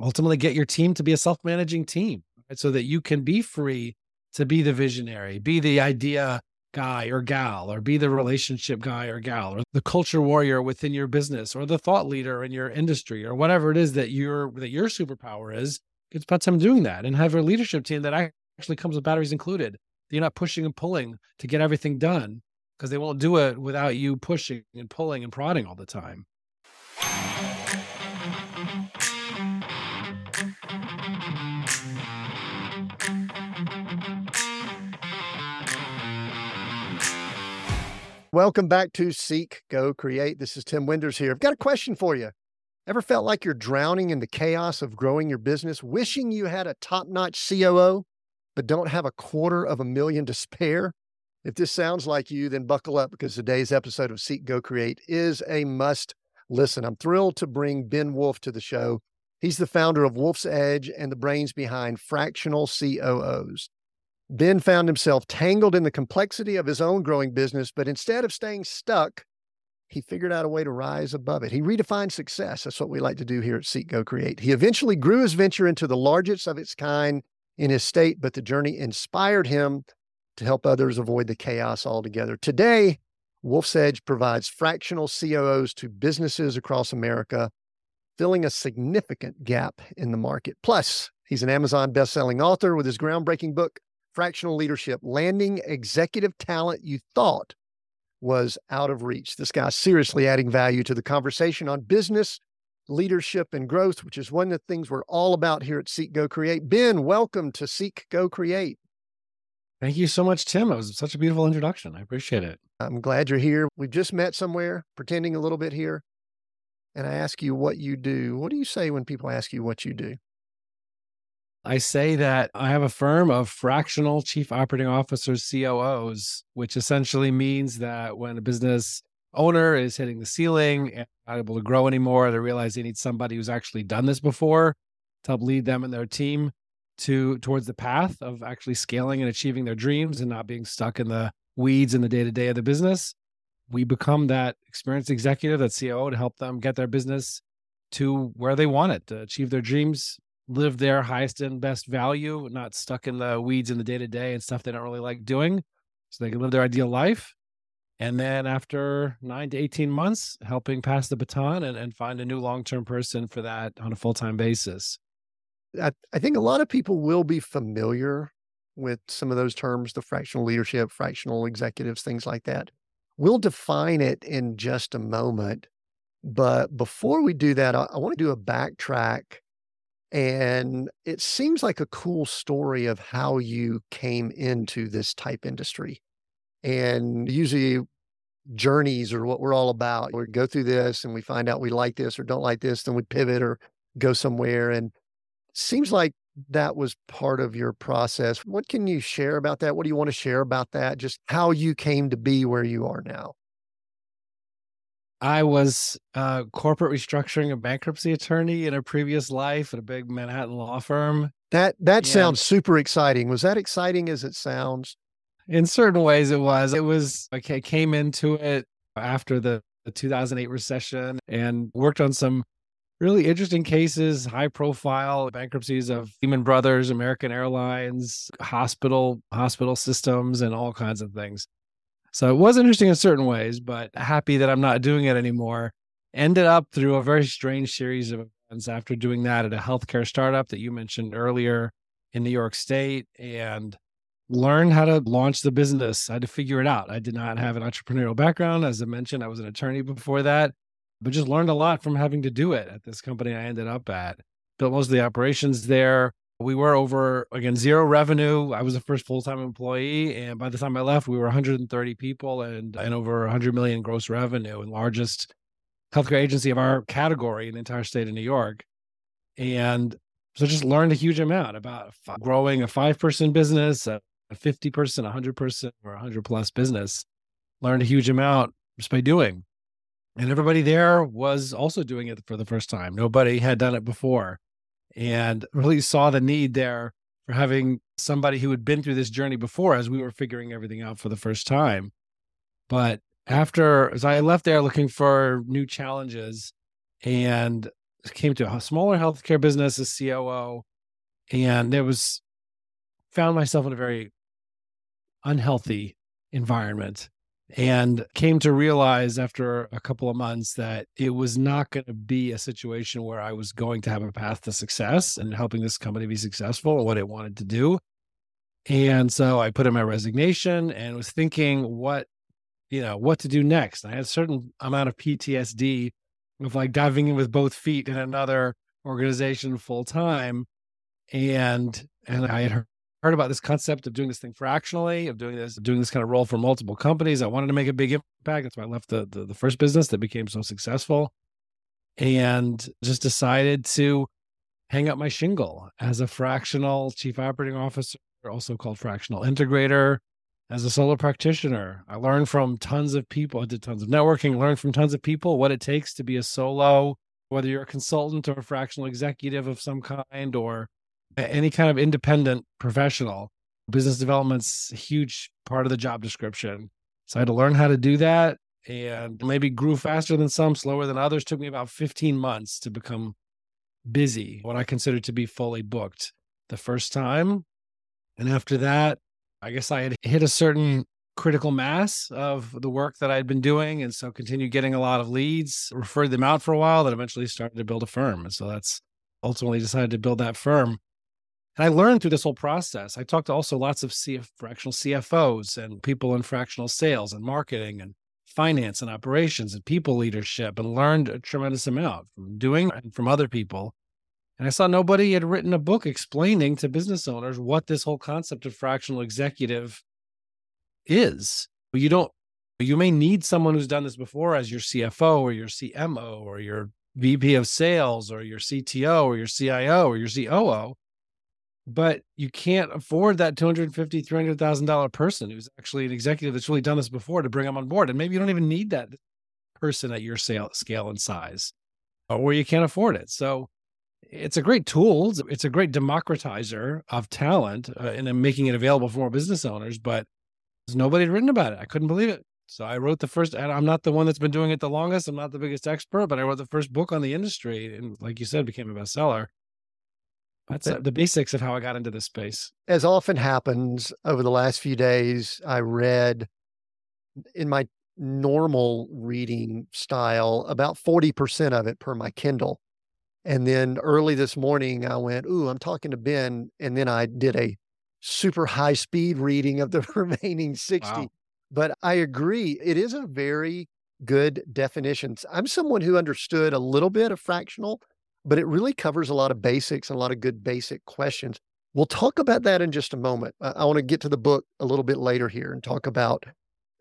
ultimately get your team to be a self managing team right? so that you can be free to be the visionary, be the idea guy or gal, or be the relationship guy or gal, or the culture warrior within your business, or the thought leader in your industry, or whatever it is that your that your superpower is. It's about time doing that and have a leadership team that actually comes with batteries included. You're not pushing and pulling to get everything done because they won't do it without you pushing and pulling and prodding all the time. Welcome back to Seek, Go, Create. This is Tim Winders here. I've got a question for you. Ever felt like you're drowning in the chaos of growing your business, wishing you had a top notch COO, but don't have a quarter of a million to spare? If this sounds like you, then buckle up because today's episode of Seek, Go, Create is a must listen. I'm thrilled to bring Ben Wolf to the show. He's the founder of Wolf's Edge and the brains behind Fractional COOs. Ben found himself tangled in the complexity of his own growing business, but instead of staying stuck, he figured out a way to rise above it. He redefined success. That's what we like to do here at Seek Go Create. He eventually grew his venture into the largest of its kind in his state, but the journey inspired him to help others avoid the chaos altogether. Today, Wolf's Edge provides fractional COOs to businesses across America, filling a significant gap in the market. Plus, he's an Amazon best-selling author with his groundbreaking book, fractional leadership, landing executive talent you thought was out of reach. This guy's seriously adding value to the conversation on business, leadership, and growth, which is one of the things we're all about here at Seek Go Create. Ben, welcome to Seek Go Create. Thank you so much, Tim. It was such a beautiful introduction. I appreciate it. I'm glad you're here. We've just met somewhere, pretending a little bit here. And I ask you what you do. What do you say when people ask you what you do? I say that I have a firm of fractional chief operating officers, COOs, which essentially means that when a business owner is hitting the ceiling and not able to grow anymore, they realize they need somebody who's actually done this before to help lead them and their team to towards the path of actually scaling and achieving their dreams and not being stuck in the weeds in the day to day of the business. We become that experienced executive, that COO to help them get their business to where they want it to achieve their dreams live their highest and best value, not stuck in the weeds in the day to day and stuff they don't really like doing. So they can live their ideal life. And then after nine to 18 months, helping pass the baton and, and find a new long term person for that on a full time basis. I, I think a lot of people will be familiar with some of those terms the fractional leadership, fractional executives, things like that. We'll define it in just a moment. But before we do that, I, I want to do a backtrack and it seems like a cool story of how you came into this type industry. And usually journeys are what we're all about. We go through this and we find out we like this or don't like this, then we pivot or go somewhere. And seems like that was part of your process. What can you share about that? What do you want to share about that? Just how you came to be where you are now. I was a corporate restructuring and bankruptcy attorney in a previous life at a big Manhattan law firm. That that and sounds super exciting. Was that exciting as it sounds? In certain ways, it was. It was. I came into it after the, the 2008 recession and worked on some really interesting cases, high profile bankruptcies of Lehman Brothers, American Airlines, hospital hospital systems, and all kinds of things. So it was interesting in certain ways, but happy that I'm not doing it anymore. Ended up through a very strange series of events after doing that at a healthcare startup that you mentioned earlier in New York State and learned how to launch the business. I had to figure it out. I did not have an entrepreneurial background. As I mentioned, I was an attorney before that, but just learned a lot from having to do it at this company I ended up at. Built most of the operations there, we were over again zero revenue. I was the first full time employee, and by the time I left, we were 130 people and and over 100 million gross revenue, and largest healthcare agency of our category in the entire state of New York. And so, just learned a huge amount about growing a five person business, a 50 person, 100 person, or 100 plus business. Learned a huge amount just by doing. And everybody there was also doing it for the first time. Nobody had done it before and really saw the need there for having somebody who had been through this journey before as we were figuring everything out for the first time. But after, as I left there looking for new challenges and came to a smaller healthcare business as COO, and there was found myself in a very unhealthy environment and came to realize after a couple of months that it was not going to be a situation where I was going to have a path to success and helping this company be successful and what it wanted to do. And so I put in my resignation and was thinking what, you know, what to do next. I had a certain amount of PTSD of like diving in with both feet in another organization full time. And and I had heard about this concept of doing this thing fractionally, of doing this, doing this kind of role for multiple companies. I wanted to make a big impact. That's why I left the, the, the first business that became so successful, and just decided to hang up my shingle as a fractional chief operating officer, also called fractional integrator. As a solo practitioner, I learned from tons of people. I did tons of networking, learned from tons of people what it takes to be a solo, whether you're a consultant or a fractional executive of some kind, or any kind of independent professional. Business development's huge part of the job description. So I had to learn how to do that and maybe grew faster than some, slower than others. Took me about 15 months to become busy, what I considered to be fully booked the first time. And after that, I guess I had hit a certain critical mass of the work that I'd been doing. And so continued getting a lot of leads, referred them out for a while, that eventually started to build a firm. And so that's ultimately decided to build that firm. And I learned through this whole process. I talked to also lots of CF, fractional CFOs and people in fractional sales and marketing and finance and operations and people leadership and learned a tremendous amount from doing and from other people. And I saw nobody had written a book explaining to business owners what this whole concept of fractional executive is. You don't, you may need someone who's done this before as your CFO or your CMO or your VP of sales or your CTO or your CIO or your COO but you can't afford that $250 $300000 person who's actually an executive that's really done this before to bring them on board and maybe you don't even need that person at your sale, scale and size or you can't afford it. So it's a great tool it's a great democratizer of talent uh, and making it available for more business owners but nobody had written about it. I couldn't believe it. So i wrote the first i'm not the one that's been doing it the longest i'm not the biggest expert but i wrote the first book on the industry and like you said became a bestseller that's the basics of how I got into this space. As often happens over the last few days, I read in my normal reading style about 40% of it per my Kindle. And then early this morning, I went, Ooh, I'm talking to Ben. And then I did a super high speed reading of the remaining 60. Wow. But I agree, it is a very good definition. I'm someone who understood a little bit of fractional but it really covers a lot of basics and a lot of good basic questions. We'll talk about that in just a moment. I, I want to get to the book a little bit later here and talk about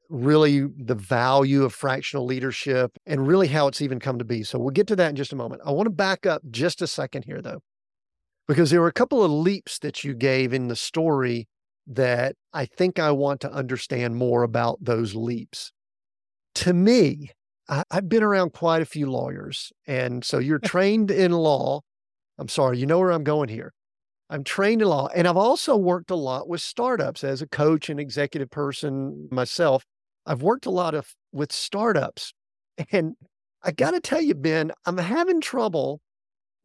really the value of fractional leadership and really how it's even come to be. So we'll get to that in just a moment. I want to back up just a second here, though, because there were a couple of leaps that you gave in the story that I think I want to understand more about those leaps. To me, I, have been around quite a few lawyers. And so you're trained in law. I'm sorry, you know where I'm going here. I'm trained in law. And I've also worked a lot with startups as a coach and executive person myself. I've worked a lot of with startups. And I got to tell you, Ben, I'm having trouble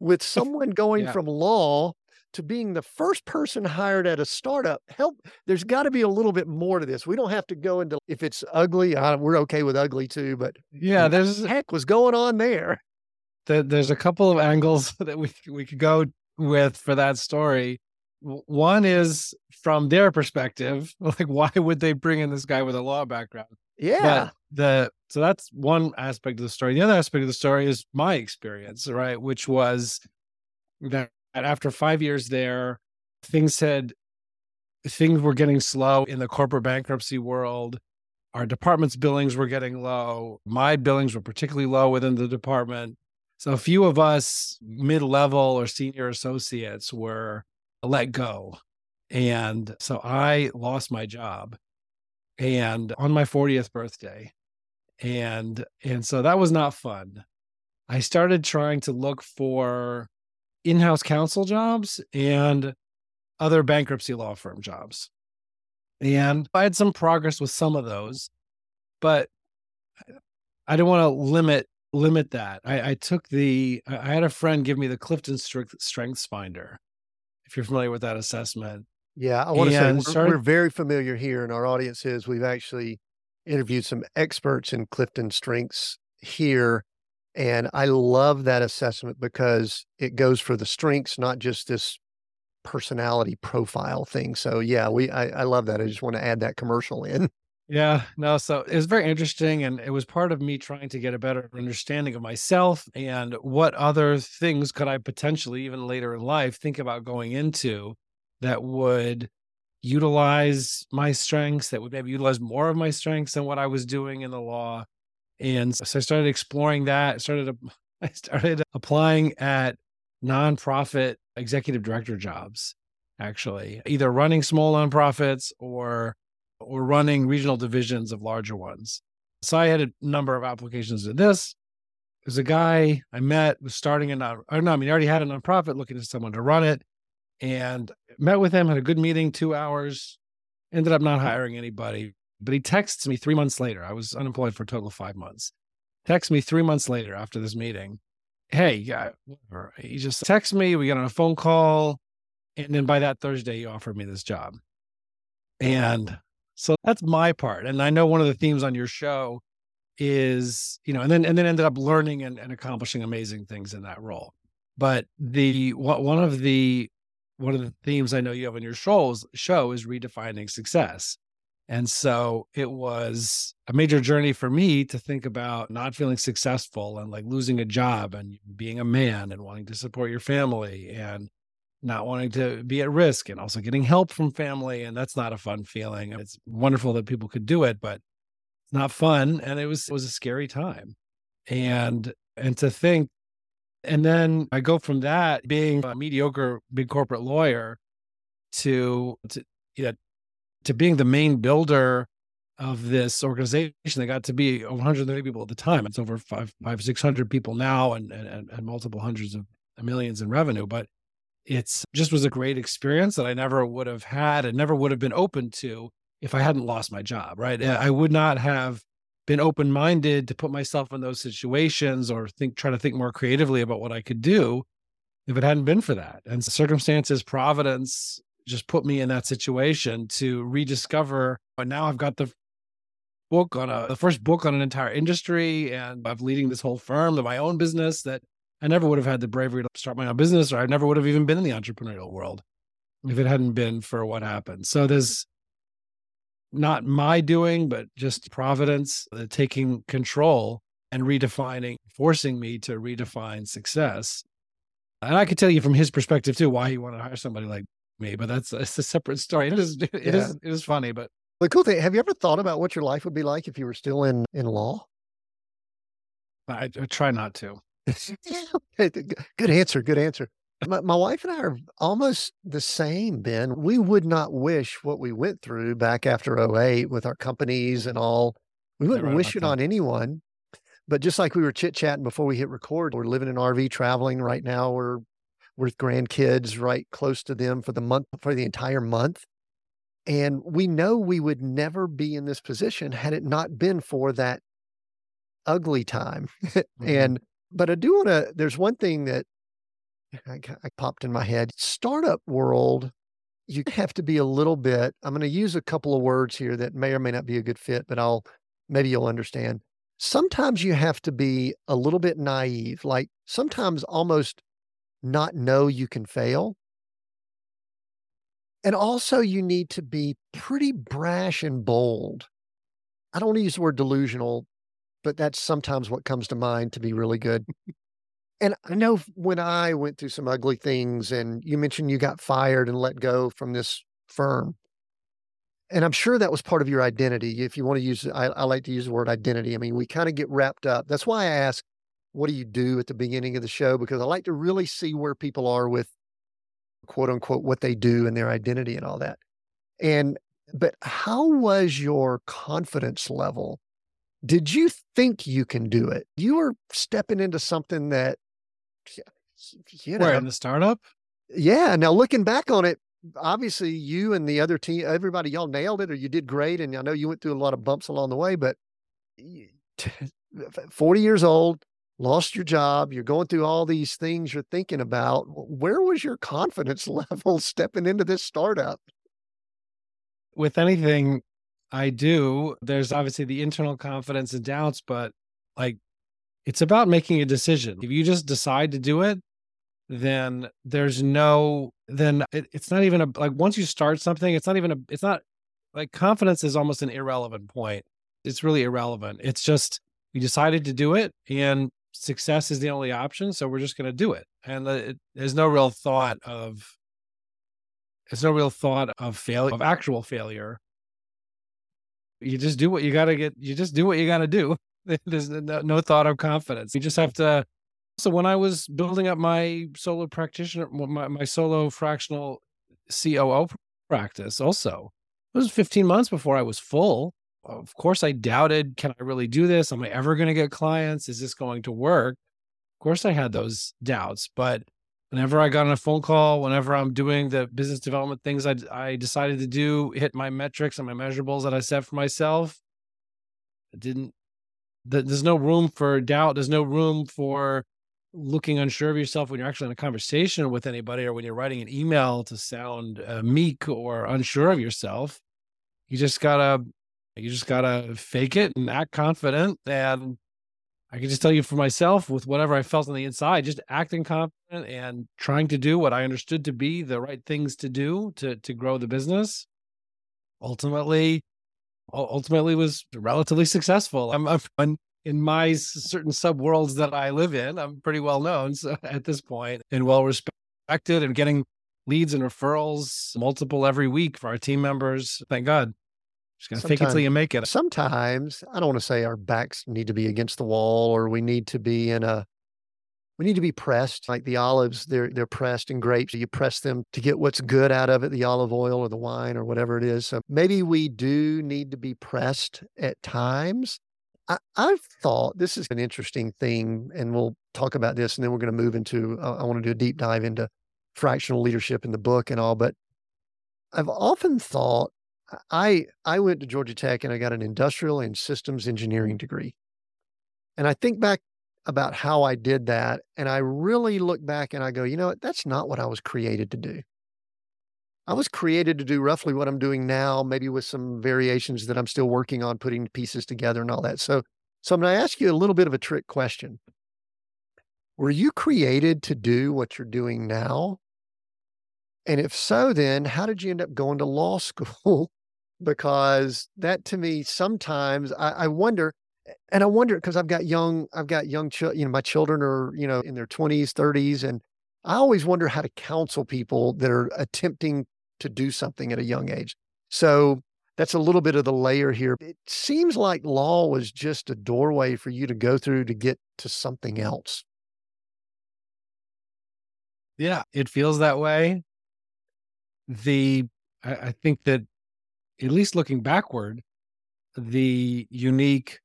with someone going yeah. from law to being the first person hired at a startup. Help, there's got to be a little bit more to this. We don't have to go into if it's ugly. Uh, we're okay with ugly too, but yeah, there's heck was going on there. The, there's a couple of angles that we we could go with for that story. One is from their perspective, like why would they bring in this guy with a law background? Yeah. But the so that's one aspect of the story. The other aspect of the story is my experience, right? Which was that after five years there, things had things were getting slow in the corporate bankruptcy world. Our department's billings were getting low. My billings were particularly low within the department. So a few of us mid-level or senior associates were let go. And so I lost my job and on my 40th birthday. And and so that was not fun. I started trying to look for in-house counsel jobs and other bankruptcy law firm jobs. And I had some progress with some of those, but I don't want to limit limit that. I, I took the, I had a friend give me the Clifton Strengths Finder. If you're familiar with that assessment. Yeah, I want to say we're, started, we're very familiar here, and our audience is. We've actually interviewed some experts in Clifton Strengths here. And I love that assessment because it goes for the strengths, not just this personality profile thing. So yeah, we I, I love that. I just want to add that commercial in. Yeah, no, so it was very interesting. And it was part of me trying to get a better understanding of myself and what other things could I potentially, even later in life, think about going into that would utilize my strengths, that would maybe utilize more of my strengths than what I was doing in the law. And so I started exploring that. started I started applying at nonprofit executive director jobs, actually, either running small nonprofits or or running regional divisions of larger ones. So I had a number of applications to this. There's a guy I met was starting a non, or no, I mean, he already had a nonprofit looking for someone to run it and met with him, had a good meeting, two hours, ended up not mm-hmm. hiring anybody. But he texts me three months later. I was unemployed for a total of five months. Texts me three months later after this meeting. Hey, yeah. He just texts me. We got on a phone call. And then by that Thursday, he offered me this job. And so that's my part. And I know one of the themes on your show is, you know, and then and then ended up learning and, and accomplishing amazing things in that role. But the one of the one of the themes I know you have on your shows show is redefining success. And so it was a major journey for me to think about not feeling successful and like losing a job and being a man and wanting to support your family and not wanting to be at risk and also getting help from family. And that's not a fun feeling. It's wonderful that people could do it, but it's not fun. And it was, it was a scary time. And, and to think, and then I go from that being a mediocre big corporate lawyer to, to you know, to being the main builder of this organization that got to be over 130 people at the time. It's over five, five, 600 people now and, and, and multiple hundreds of millions in revenue. But it's just was a great experience that I never would have had and never would have been open to if I hadn't lost my job, right? I would not have been open minded to put myself in those situations or think, try to think more creatively about what I could do if it hadn't been for that. And circumstances, providence, just put me in that situation to rediscover. But now I've got the book on a the first book on an entire industry, and I'm leading this whole firm my own business that I never would have had the bravery to start my own business, or I never would have even been in the entrepreneurial world if it hadn't been for what happened. So there's not my doing, but just providence uh, taking control and redefining, forcing me to redefine success. And I could tell you from his perspective too why he wanted to hire somebody like me, but that's it's a separate story. It is it yeah. is it is funny, but the cool thing. Have you ever thought about what your life would be like if you were still in in law? I, I try not to. good answer. Good answer. My, my, wife and I are almost the same, Ben. We would not wish what we went through back after 08 with our companies and all. We wouldn't wish it on anyone. But just like we were chit chatting before we hit record, we're living in RV traveling right now. We're with grandkids right close to them for the month, for the entire month. And we know we would never be in this position had it not been for that ugly time. mm-hmm. And, but I do want to, there's one thing that I, I popped in my head startup world. You have to be a little bit, I'm going to use a couple of words here that may or may not be a good fit, but I'll, maybe you'll understand. Sometimes you have to be a little bit naive, like sometimes almost not know you can fail. And also, you need to be pretty brash and bold. I don't want to use the word delusional, but that's sometimes what comes to mind to be really good. and I know when I went through some ugly things, and you mentioned you got fired and let go from this firm. And I'm sure that was part of your identity. If you want to use, I, I like to use the word identity. I mean, we kind of get wrapped up. That's why I ask what do you do at the beginning of the show? Because I like to really see where people are with quote unquote what they do and their identity and all that. And, but how was your confidence level? Did you think you can do it? You were stepping into something that, you know, Where, in the startup? Yeah. Now looking back on it, obviously you and the other team, everybody, y'all nailed it or you did great. And I know you went through a lot of bumps along the way, but 40 years old, lost your job, you're going through all these things you're thinking about. Where was your confidence level stepping into this startup? With anything I do, there's obviously the internal confidence and doubts, but like it's about making a decision. If you just decide to do it, then there's no, then it, it's not even a, like once you start something, it's not even a, it's not like confidence is almost an irrelevant point. It's really irrelevant. It's just, we decided to do it and success is the only option. So we're just going to do it. And it, there's no real thought of, there's no real thought of failure, of actual failure. You just do what you got to get, you just do what you got to do. There's no, no thought of confidence. You just have to. So when I was building up my solo practitioner, my, my solo fractional COO practice, also, it was 15 months before I was full. Of course, I doubted, can I really do this? Am I ever going to get clients? Is this going to work? Of course, I had those doubts, but whenever I got on a phone call, whenever I'm doing the business development things I, I decided to do, hit my metrics and my measurables that I set for myself, it didn't there's no room for doubt. There's no room for looking unsure of yourself when you're actually in a conversation with anybody or when you're writing an email to sound uh, meek or unsure of yourself. You just gotta, you just gotta fake it and act confident. And I can just tell you for myself, with whatever I felt on the inside, just acting confident and trying to do what I understood to be the right things to do to to grow the business. Ultimately, ultimately was relatively successful. I'm, I'm in my certain sub worlds that I live in. I'm pretty well known so at this point and well respected and getting leads and referrals multiple every week for our team members. Thank God. Just gotta fake it till you make it. Sometimes I don't want to say our backs need to be against the wall or we need to be in a we need to be pressed like the olives they're they're pressed in grapes you press them to get what's good out of it the olive oil or the wine or whatever it is so maybe we do need to be pressed at times I, have thought this is an interesting thing and we'll talk about this and then we're going to move into uh, i want to do a deep dive into fractional leadership in the book and all but i've often thought i i went to georgia tech and i got an industrial and systems engineering degree and I think back about how I did that. And I really look back and I go, you know what? That's not what I was created to do. I was created to do roughly what I'm doing now, maybe with some variations that I'm still working on putting pieces together and all that. So, so I'm going to ask you a little bit of a trick question. Were you created to do what you're doing now? And if so, then how did you end up going to law school? Because that to me, sometimes I, I wonder and I wonder because I've got young, I've got young, ch- you know, my children are, you know, in their 20s, 30s. And I always wonder how to counsel people that are attempting to do something at a young age. So that's a little bit of the layer here. It seems like law was just a doorway for you to go through to get to something else. Yeah, it feels that way. The, I, I think that at least looking backward, the unique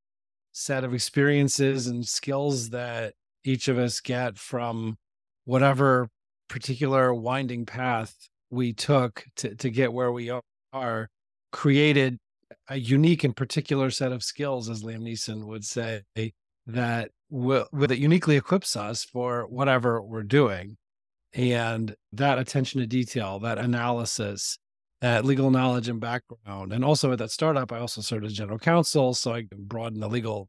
set of experiences and skills that each of us get from whatever particular winding path we took to, to get where we are created a unique and particular set of skills, as Liam Neeson would say, that will that uniquely equips us for whatever we're doing. And that attention to detail, that analysis, that legal knowledge and background. And also at that startup, I also served as general counsel. So I broadened the legal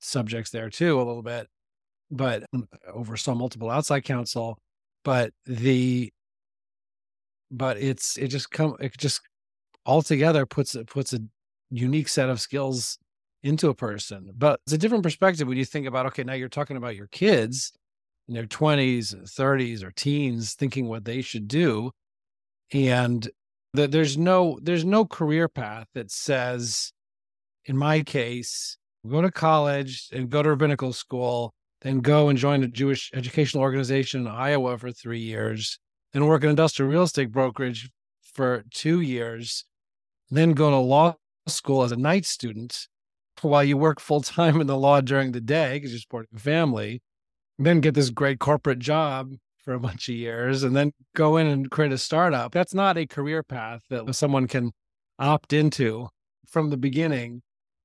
subjects there too a little bit, but mm, oversaw multiple outside counsel. But the, but it's, it just come, it just altogether puts, it puts a unique set of skills into a person. But it's a different perspective when you think about, okay, now you're talking about your kids in their 20s, 30s, or teens thinking what they should do. And that there's no there's no career path that says in my case go to college and go to rabbinical school then go and join a jewish educational organization in iowa for three years then work in industrial real estate brokerage for two years then go to law school as a night student while you work full time in the law during the day because you're supporting family then get this great corporate job for a bunch of years and then go in and create a startup. That's not a career path that someone can opt into from the beginning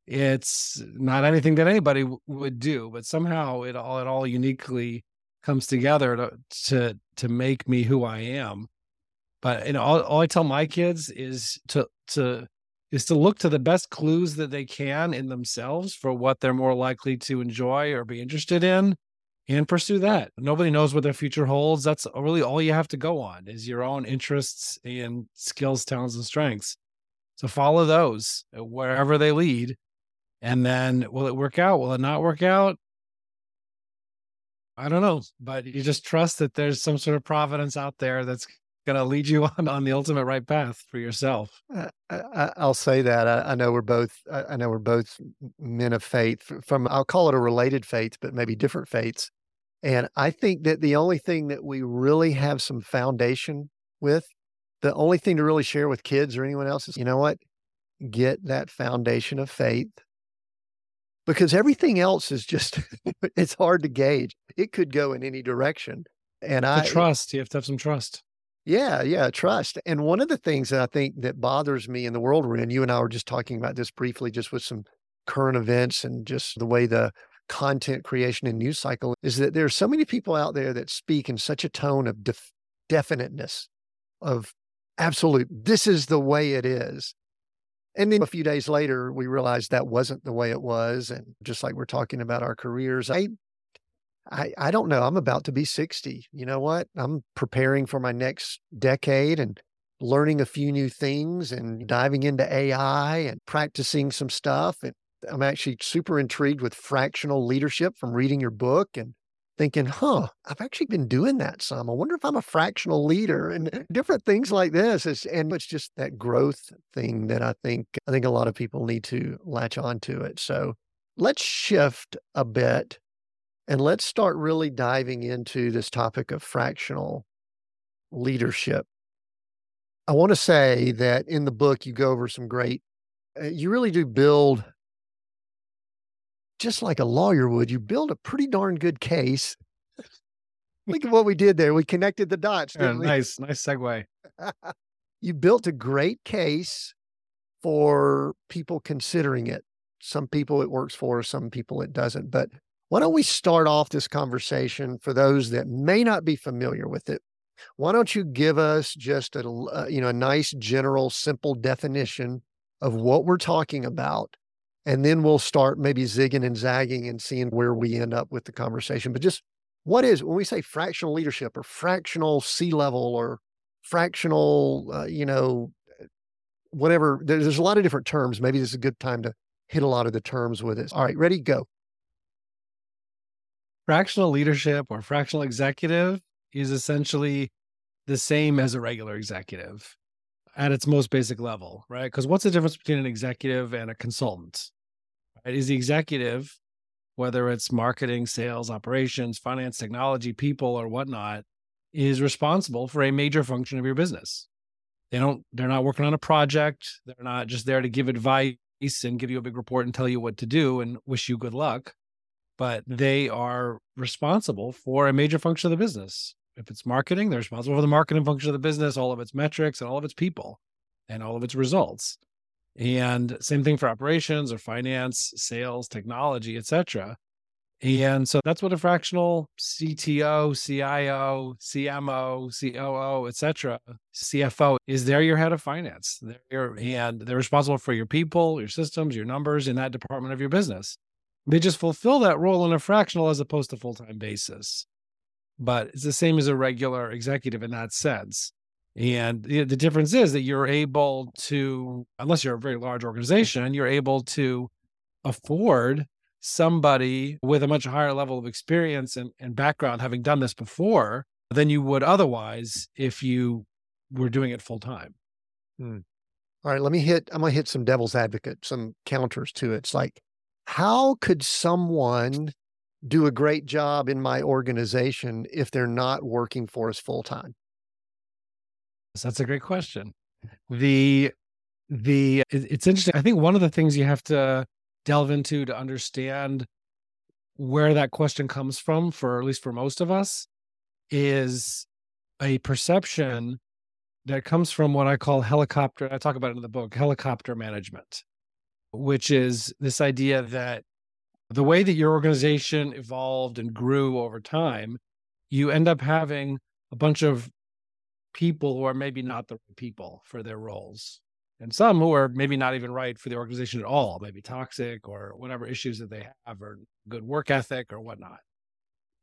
it's not anything that anybody w- would do, but somehow it all it all uniquely comes together to to to make me who I am. But you know, all, all I tell my kids is to to is to look to the best clues that they can in themselves for what they're more likely to enjoy or be interested in and pursue that. Nobody knows what their future holds. That's really all you have to go on is your own interests and skills, talents, and strengths. So follow those uh, wherever they lead. And then will it work out? Will it not work out? I don't know, but you just trust that there's some sort of providence out there that's going to lead you on on the ultimate right path for yourself. Uh, I, will say that I, I, know we're both. I know we're both men of faith. From I'll call it a related faith, but maybe different faiths. And I think that the only thing that we really have some foundation with, the only thing to really share with kids or anyone else is, you know what, get that foundation of faith because everything else is just it's hard to gauge. It could go in any direction. And the I trust, you have to have some trust. Yeah, yeah, trust. And one of the things that I think that bothers me in the world we're in, you and I were just talking about this briefly, just with some current events and just the way the content creation and news cycle is that there are so many people out there that speak in such a tone of def- definiteness, of absolute, this is the way it is. And then a few days later, we realized that wasn't the way it was. And just like we're talking about our careers, I I, I don't know. I'm about to be 60. You know what? I'm preparing for my next decade and learning a few new things and diving into AI and practicing some stuff. And I'm actually super intrigued with fractional leadership from reading your book and thinking, huh, I've actually been doing that some. I wonder if I'm a fractional leader and different things like this. It's, and it's just that growth thing that I think I think a lot of people need to latch on to it. So let's shift a bit and let's start really diving into this topic of fractional leadership. I want to say that in the book, you go over some great, uh, you really do build, just like a lawyer would, you build a pretty darn good case. Look at what we did there. We connected the dots. Yeah, nice, nice segue. you built a great case for people considering it. Some people it works for, some people it doesn't. But why don't we start off this conversation for those that may not be familiar with it? Why don't you give us just a uh, you know a nice general simple definition of what we're talking about and then we'll start maybe zigging and zagging and seeing where we end up with the conversation. But just what is when we say fractional leadership or fractional C level or fractional, uh, you know, whatever. There's, there's a lot of different terms. Maybe this is a good time to hit a lot of the terms with it. All right, ready, go fractional leadership or fractional executive is essentially the same as a regular executive at its most basic level, right? Because what's the difference between an executive and a consultant? Right? Is the executive, whether it's marketing, sales, operations, finance, technology, people, or whatnot, is responsible for a major function of your business. They don't, they're not working on a project. They're not just there to give advice and give you a big report and tell you what to do and wish you good luck but they are responsible for a major function of the business. If it's marketing, they're responsible for the marketing function of the business, all of its metrics and all of its people and all of its results. And same thing for operations or finance, sales, technology, etc. And so that's what a fractional CTO, CIO, CMO, COO, etc., CFO is. They're your head of finance. They're and they're responsible for your people, your systems, your numbers in that department of your business. They just fulfill that role on a fractional as opposed to full time basis. But it's the same as a regular executive in that sense. And the, difference is that you're able to, unless you're a very large organization, you're able to afford somebody with a much higher level of experience and, and background having done this before than you would otherwise if you were doing it full time. Hmm. All right, let me hit. I'm gonna hit some devil's advocate, some counters to it. It's like how could someone do a great job in my organization if they're not working for us full time? That's a great question. The the it's interesting. I think one of the things you have to delve into to understand where that question comes from for at least for most of us is a perception that comes from what I call helicopter. I talk about it in the book, helicopter management which is this idea that the way that your organization evolved and grew over time, you end up having a bunch of people who are maybe not the right people for their roles. And some who are maybe not even right for the organization at all, maybe toxic or whatever issues that they have, or good work ethic or whatnot.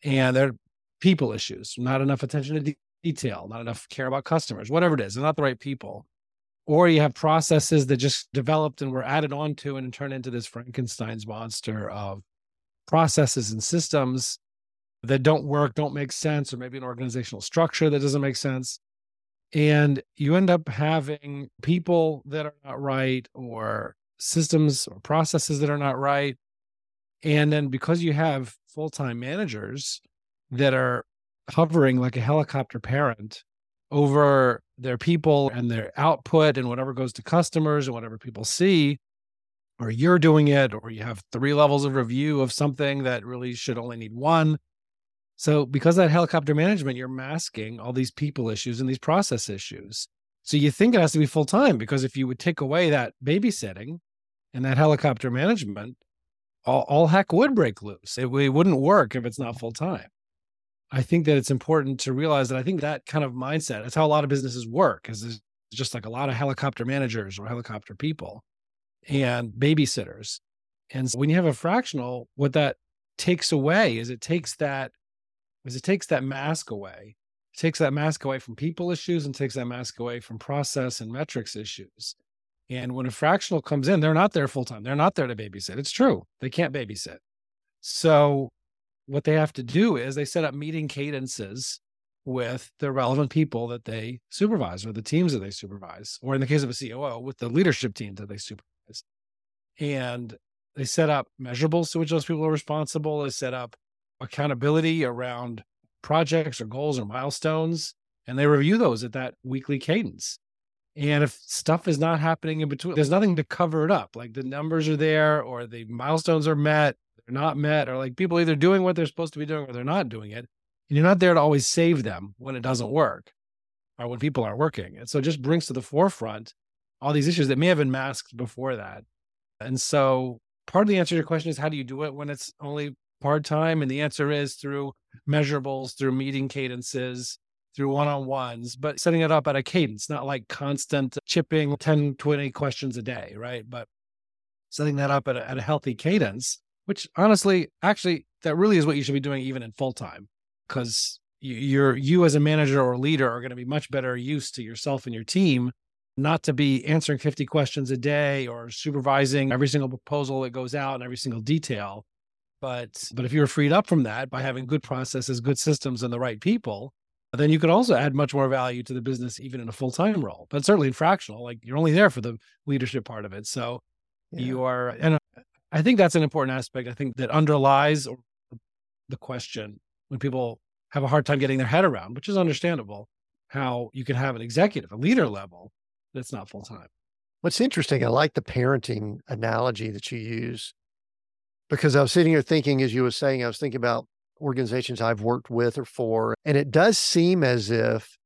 And they're people issues, not enough attention to de- detail, not enough care about customers, whatever it is, they're not the right people. Or you have processes that just developed and were added onto and turned into this Frankenstein's monster of processes and systems that don't work, don't make sense, or maybe an organizational structure that doesn't make sense. And you end up having people that are not right, or systems or processes that are not right. And then because you have full time managers that are hovering like a helicopter parent over their people and their output and whatever goes to customers and whatever people see, or you're doing it, or you have three levels of review of something that really should only need one. So, because that helicopter management, you're masking all these people issues and these process issues. So, you think it has to be full time because if you would take away that babysitting and that helicopter management, all, all heck would break loose. It, it wouldn't work if it's not full time. I think that it's important to realize that I think that kind of mindset, that's how a lot of businesses work, is just like a lot of helicopter managers or helicopter people and babysitters. And so when you have a fractional, what that takes away is it takes that is it takes that mask away. It takes that mask away from people issues and takes that mask away from process and metrics issues. And when a fractional comes in, they're not there full time. They're not there to babysit. It's true. They can't babysit. So what they have to do is they set up meeting cadences with the relevant people that they supervise or the teams that they supervise, or in the case of a COO, with the leadership team that they supervise. And they set up measurables to which those people are responsible. They set up accountability around projects or goals or milestones, and they review those at that weekly cadence. And if stuff is not happening in between, there's nothing to cover it up. Like the numbers are there or the milestones are met they're not met, or like people either doing what they're supposed to be doing or they're not doing it. And you're not there to always save them when it doesn't work or when people aren't working. And so it just brings to the forefront all these issues that may have been masked before that. And so part of the answer to your question is how do you do it when it's only part time? And the answer is through measurables, through meeting cadences, through one on ones, but setting it up at a cadence, not like constant chipping 10, 20 questions a day, right? But setting that up at a, at a healthy cadence which honestly, actually, that really is what you should be doing even in full time, because you're you as a manager or leader are going to be much better used to yourself and your team not to be answering 50 questions a day or supervising every single proposal that goes out and every single detail but but if you're freed up from that by having good processes good systems and the right people then you could also add much more value to the business even in a full-time role but certainly in fractional like you're only there for the leadership part of it so yeah. you are and I think that's an important aspect. I think that underlies the question when people have a hard time getting their head around, which is understandable, how you can have an executive, a leader level that's not full time. What's interesting, I like the parenting analogy that you use because I was sitting here thinking, as you were saying, I was thinking about organizations I've worked with or for, and it does seem as if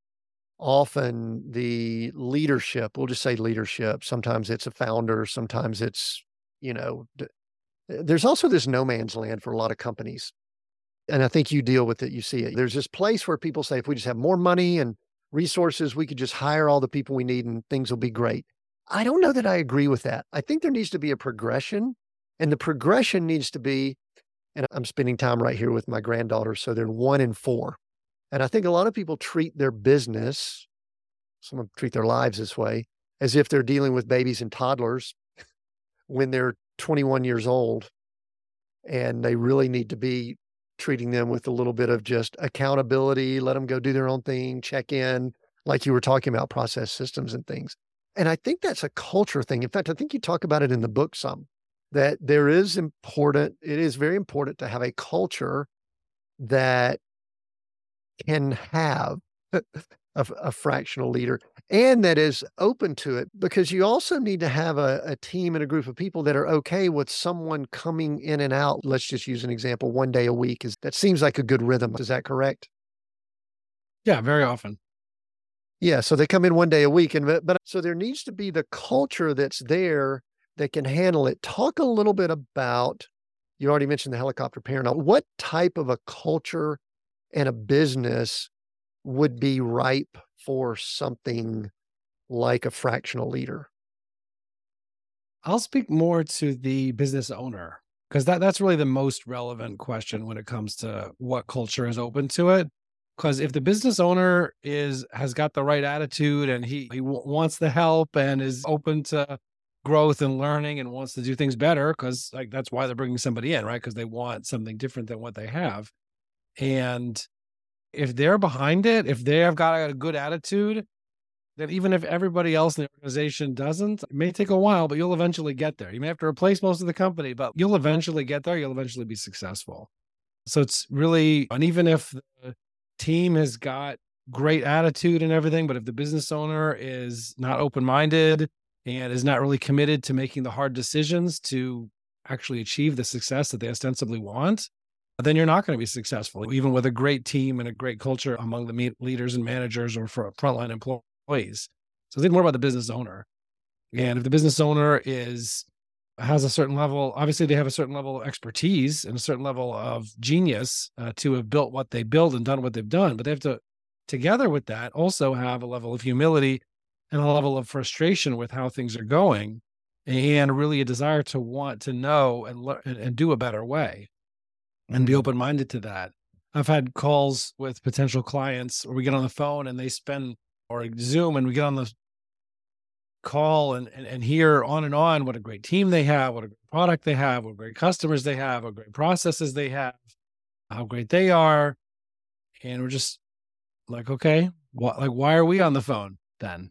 often the leadership, we'll just say leadership, sometimes it's a founder, sometimes it's you know, d- there's also this no man's land for a lot of companies. And I think you deal with it. You see it. There's this place where people say, if we just have more money and resources, we could just hire all the people we need and things will be great. I don't know that I agree with that. I think there needs to be a progression, and the progression needs to be, and I'm spending time right here with my granddaughter. So they're one in four. And I think a lot of people treat their business, some of them treat their lives this way, as if they're dealing with babies and toddlers when they're 21 years old and they really need to be treating them with a little bit of just accountability, let them go do their own thing, check in, like you were talking about process systems and things. And I think that's a culture thing. In fact, I think you talk about it in the book some that there is important, it is very important to have a culture that can have a, a fractional leader and that is open to it because you also need to have a, a, team and a group of people that are okay with someone coming in and out let's just use an example one day a week is that seems like a good rhythm is that correct yeah very often yeah so they come in one day a week and but so there needs to be the culture that's there that can handle it. Talk a little bit about, you already mentioned the helicopter parent. What type of a culture and a business would be ripe for something like a fractional leader? I'll speak more to the business owner because that, that's really the most relevant question when it comes to what culture is open to it. Because if the business owner is has got the right attitude and he, he w- wants the help and is open to growth and learning and wants to do things better, because like that's why they're bringing somebody in, right? Because they want something different than what they have. And if they're behind it, if they have got a good attitude, then even if everybody else in the organization doesn't, it may take a while, but you'll eventually get there. You may have to replace most of the company, but you'll eventually get there. You'll eventually be successful. So it's really, and even if the team has got great attitude and everything, but if the business owner is not open minded and is not really committed to making the hard decisions to actually achieve the success that they ostensibly want, then you're not going to be successful, even with a great team and a great culture among the leaders and managers or for frontline employees. So think more about the business owner. And if the business owner is has a certain level, obviously they have a certain level of expertise and a certain level of genius uh, to have built what they build and done what they've done. But they have to, together with that, also have a level of humility and a level of frustration with how things are going, and really a desire to want to know and and do a better way and be mm. open minded to that. I've had calls with potential clients where we get on the phone and they spend or Zoom and we get on the call and, and, and hear on and on what a great team they have, what a great product they have, what great customers they have, what great processes they have, how great they are. And we're just like, okay, what like why are we on the phone then?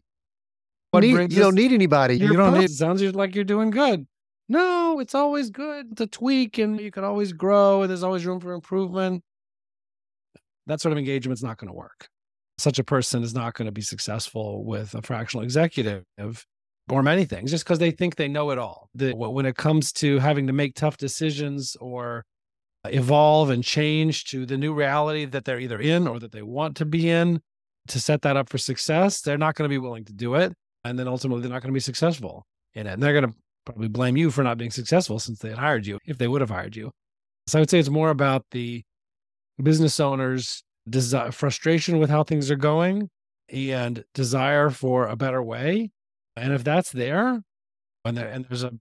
What you don't need anybody. You don't need sounds like you're doing good. No, it's always good to tweak and you can always grow and there's always room for improvement. That sort of engagement's not going to work. Such a person is not going to be successful with a fractional executive or many things just because they think they know it all. When it comes to having to make tough decisions or evolve and change to the new reality that they're either in or that they want to be in to set that up for success, they're not going to be willing to do it. And then ultimately, they're not going to be successful in it. And they're going to probably blame you for not being successful since they had hired you if they would have hired you. So I would say it's more about the business owner's desire, frustration with how things are going and desire for a better way. And if that's there, and, there, and there's a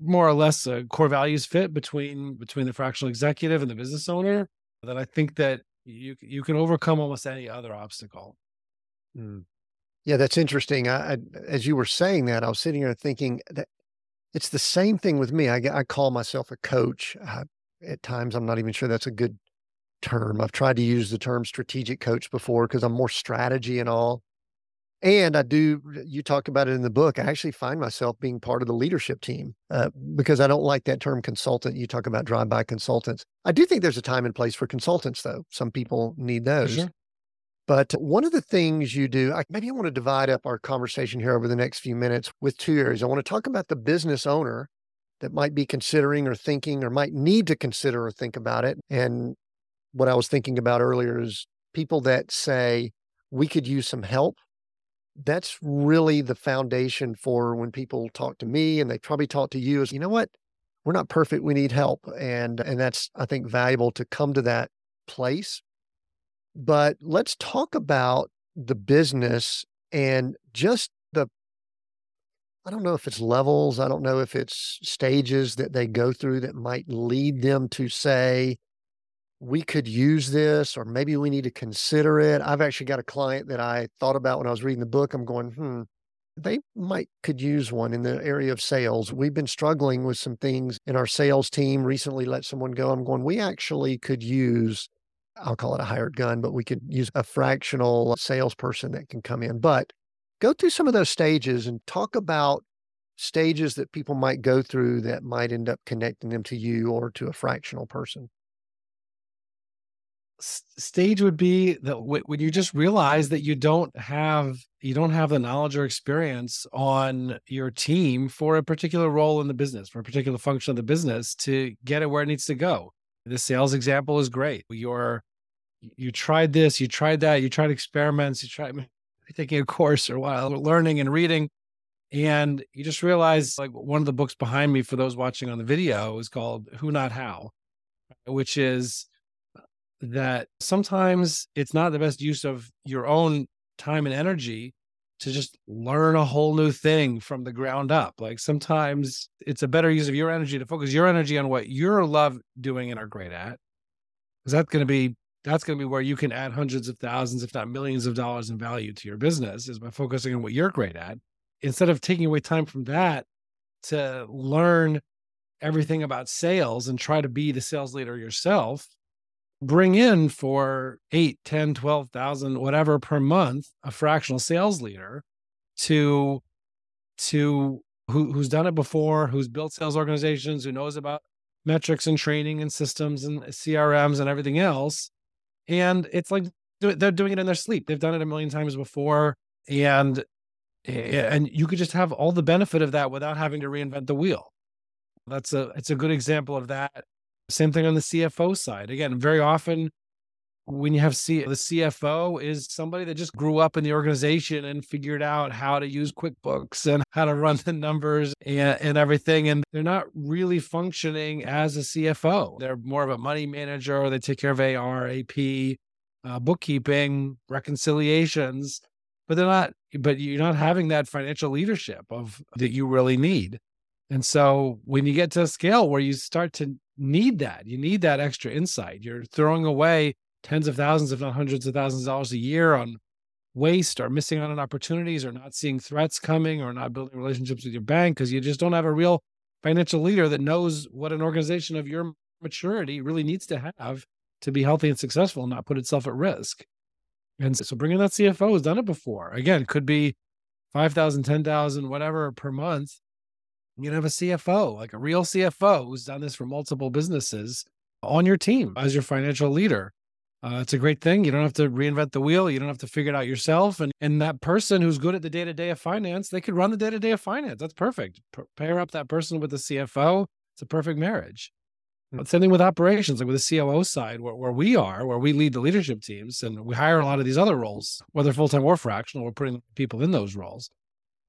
more or less a core values fit between between the fractional executive and the business owner, then I think that you you can overcome almost any other obstacle. Mm. Yeah, that's interesting. I, I, as you were saying that, I was sitting here thinking that it's the same thing with me. I, I call myself a coach. I, at times, I'm not even sure that's a good term. I've tried to use the term strategic coach before because I'm more strategy and all. And I do, you talk about it in the book. I actually find myself being part of the leadership team uh, because I don't like that term consultant. You talk about drive by consultants. I do think there's a time and place for consultants, though. Some people need those. Sure. But one of the things you do, maybe I want to divide up our conversation here over the next few minutes with two areas. I want to talk about the business owner that might be considering or thinking or might need to consider or think about it. And what I was thinking about earlier is people that say, we could use some help. That's really the foundation for when people talk to me and they probably talk to you is, you know what? We're not perfect. We need help. And, and that's, I think, valuable to come to that place but let's talk about the business and just the, I don't know if it's levels, I don't know if it's stages that they go through that might lead them to say, we could use this, or maybe we need to consider it. I've actually got a client that I thought about when I was reading the book. I'm going, hmm, they might could use one in the area of sales. We've been struggling with some things in our sales team. Recently let someone go. I'm going, we actually could use I'll call it a hired gun, but we could use a fractional salesperson that can come in. But go through some of those stages and talk about stages that people might go through that might end up connecting them to you or to a fractional person. Stage would be that when you just realize that you don't have you don't have the knowledge or experience on your team for a particular role in the business, for a particular function of the business to get it where it needs to go. The sales example is great. You're you tried this, you tried that, you tried experiments, you tried taking a course or while learning and reading, And you just realize like one of the books behind me for those watching on the video is called Who Not How, which is uh, that sometimes it's not the best use of your own time and energy to just learn a whole new thing from the ground up. Like sometimes it's a better use of your energy to focus your energy on what you're love doing and are great at. Because that's going to be that's going to be where you can add hundreds of thousands, if not millions of dollars in value to your business is by focusing on what you're great at. Instead of taking away time from that to learn everything about sales and try to be the sales leader yourself, bring in for eight, 10, 12,000, whatever per month, a fractional sales leader to, to who, who's done it before, who's built sales organizations, who knows about metrics and training and systems and CRMs and everything else. And it's like they're doing it in their sleep. They've done it a million times before. And eh, and you could just have all the benefit of that without having to reinvent the wheel. That's a it's a good example of that same thing on the CFO side. Again, very often when you have C- the CFO is somebody that just grew up in the organization and figured out how to use QuickBooks and how to run the numbers and, and everything. And they're not really functioning as a CFO. They're more of a money manager. They take care of AR, AP, uh, bookkeeping, reconciliations, but they're not, but you're not having that financial leadership of that you really need. And so when you get to a scale where you start to need that, you need that extra insight. You're throwing away tens of thousands, if not hundreds of thousands of dollars a year on waste or missing out on opportunities or not seeing threats coming or not building relationships with your bank because you just don't have a real financial leader that knows what an organization of your maturity really needs to have to be healthy and successful and not put itself at risk. And so bringing that CFO has done it before. Again, could be 5,000, 10,000, whatever per month you have a CFO, like a real CFO who's done this for multiple businesses on your team as your financial leader. Uh, it's a great thing. You don't have to reinvent the wheel. You don't have to figure it out yourself. And and that person who's good at the day to day of finance, they could run the day to day of finance. That's perfect. P- pair up that person with the CFO. It's a perfect marriage. Mm-hmm. Same thing with operations, like with the COO side, where, where we are, where we lead the leadership teams, and we hire a lot of these other roles, whether full time or fractional. We're putting people in those roles.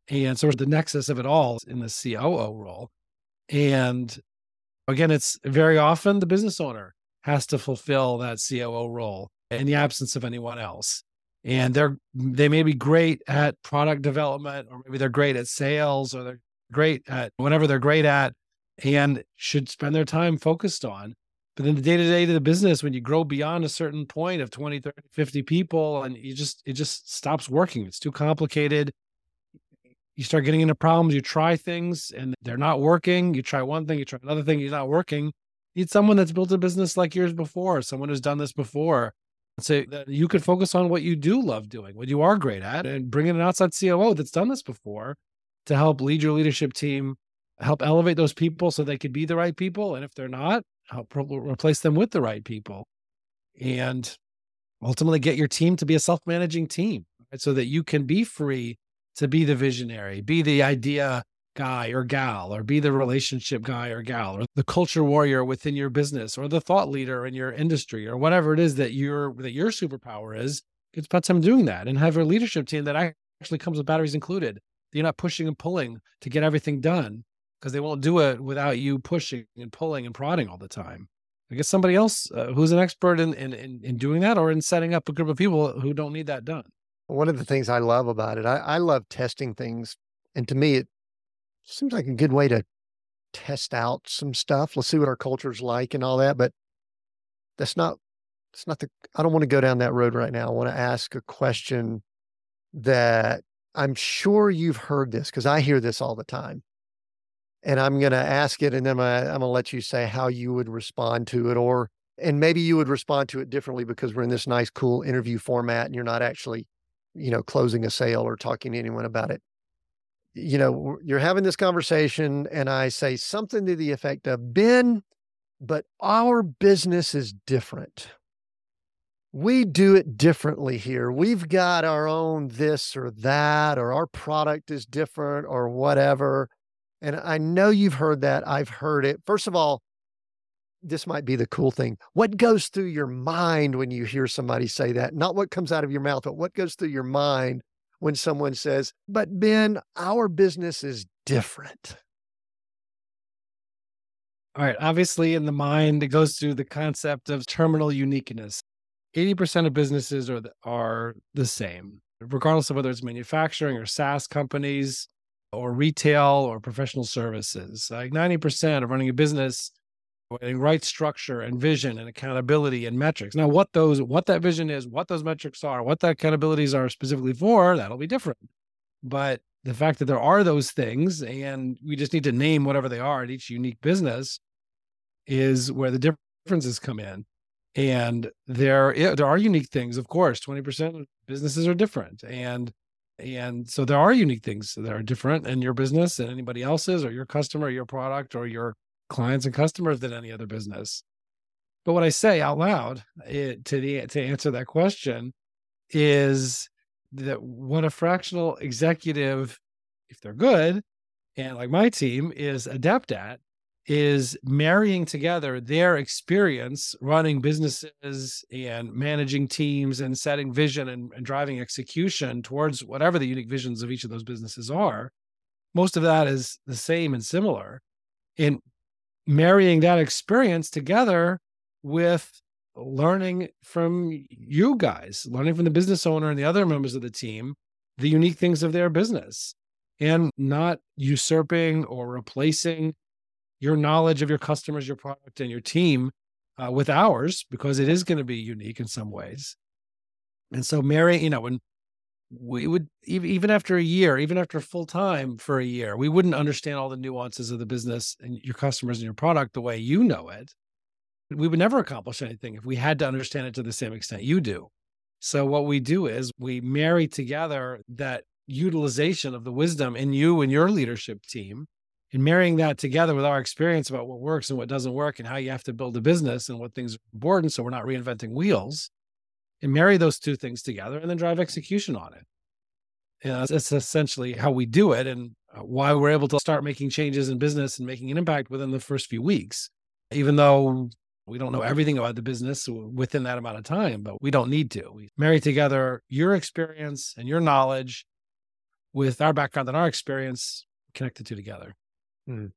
And so it's the nexus of it all in the COO role. And again, it's very often the business owner has to fulfill that COO role in the absence of anyone else. And they're they may be great at product development, or maybe they're great at sales, or they're great at whatever they're great at, and should spend their time focused on. But then the day to day to the business, when you grow beyond a certain point of 20, 30, 50 people, and you just, it just stops working. It's too complicated you start getting into problems, you try things and they're not working. You try one thing, you try another thing, it's not working. Need someone that's built a business like yours before, someone who's done this before. So that you could focus on what you do love doing, what you are great at, and bring in an outside COO that's done this before to help lead your leadership team, help elevate those people so they could be the right people. And if they're not, help replace them with the right people. And ultimately get your team to be a self managing team right? so that you can be free to be the visionary, be the idea guy or gal, or be the relationship guy or gal, or the culture warrior within your business, or the thought leader in your industry, or whatever it is that your that your superpower is. It's about time doing that and have a leadership team that actually comes with batteries included. You're not pushing and pulling to get everything done because they won't do it without you pushing and pulling and prodding all the time. I guess somebody else uh, who's an expert in, in in doing that or in setting up a group of people who don't need that done. One of the things I love about it, I, I love testing things. And to me, it seems like a good way to test out some stuff. Let's see what our culture's like and all that. But that's not, it's not the, I don't want to go down that road right now. I want to ask a question that I'm sure you've heard this because I hear this all the time. And I'm going to ask it and then I'm going to let you say how you would respond to it or, and maybe you would respond to it differently because we're in this nice, cool interview format and you're not actually you know, closing a sale or talking to anyone about it. You know, you're having this conversation, and I say something to the effect of, Ben, but our business is different. We do it differently here. We've got our own this or that, or our product is different, or whatever. And I know you've heard that. I've heard it. First of all, this might be the cool thing. What goes through your mind when you hear somebody say that? Not what comes out of your mouth, but what goes through your mind when someone says, But Ben, our business is different? All right. Obviously, in the mind, it goes through the concept of terminal uniqueness. 80% of businesses are the, are the same, regardless of whether it's manufacturing or SaaS companies or retail or professional services. Like 90% of running a business having right structure and vision and accountability and metrics. Now, what those what that vision is, what those metrics are, what that accountabilities are specifically for, that'll be different. But the fact that there are those things and we just need to name whatever they are at each unique business is where the differences come in. And there, there are unique things, of course. Twenty percent of businesses are different, and and so there are unique things that are different in your business and anybody else's, or your customer, or your product, or your clients and customers than any other business. But what I say out loud it, eh, to the to answer that question is that what a fractional executive, if they're good, and like my team is adept at, is marrying together their experience running businesses and managing teams and setting vision and, and, driving execution towards whatever the unique visions of each of those businesses are. Most of that is the same and similar. In marrying that experience together with learning from you guys, learning from the business owner and the other members of the team, the unique things of their business and not usurping or replacing your knowledge of your customers, your product, and your team uh, with ours because it is going to be unique in some ways. And so, Mary, you know, when we would even after a year, even after full time for a year, we wouldn't understand all the nuances of the business and your customers and your product the way you know it. We would never accomplish anything if we had to understand it to the same extent you do. So what we do is we marry together that utilization of the wisdom in you and your leadership team and marrying that together with our experience about what works and what doesn't work and how you have to build a business and what things are important so we're not reinventing wheels and marry those two things together and then drive execution on it. You know, that's essentially how we do it and uh, why we're able to start making changes in business and making an impact within the first few weeks, even though we don't know everything about the business within that amount of time, but we don't need to. We marry together your experience and your knowledge with our background and our experience, connect the two together. Hmm.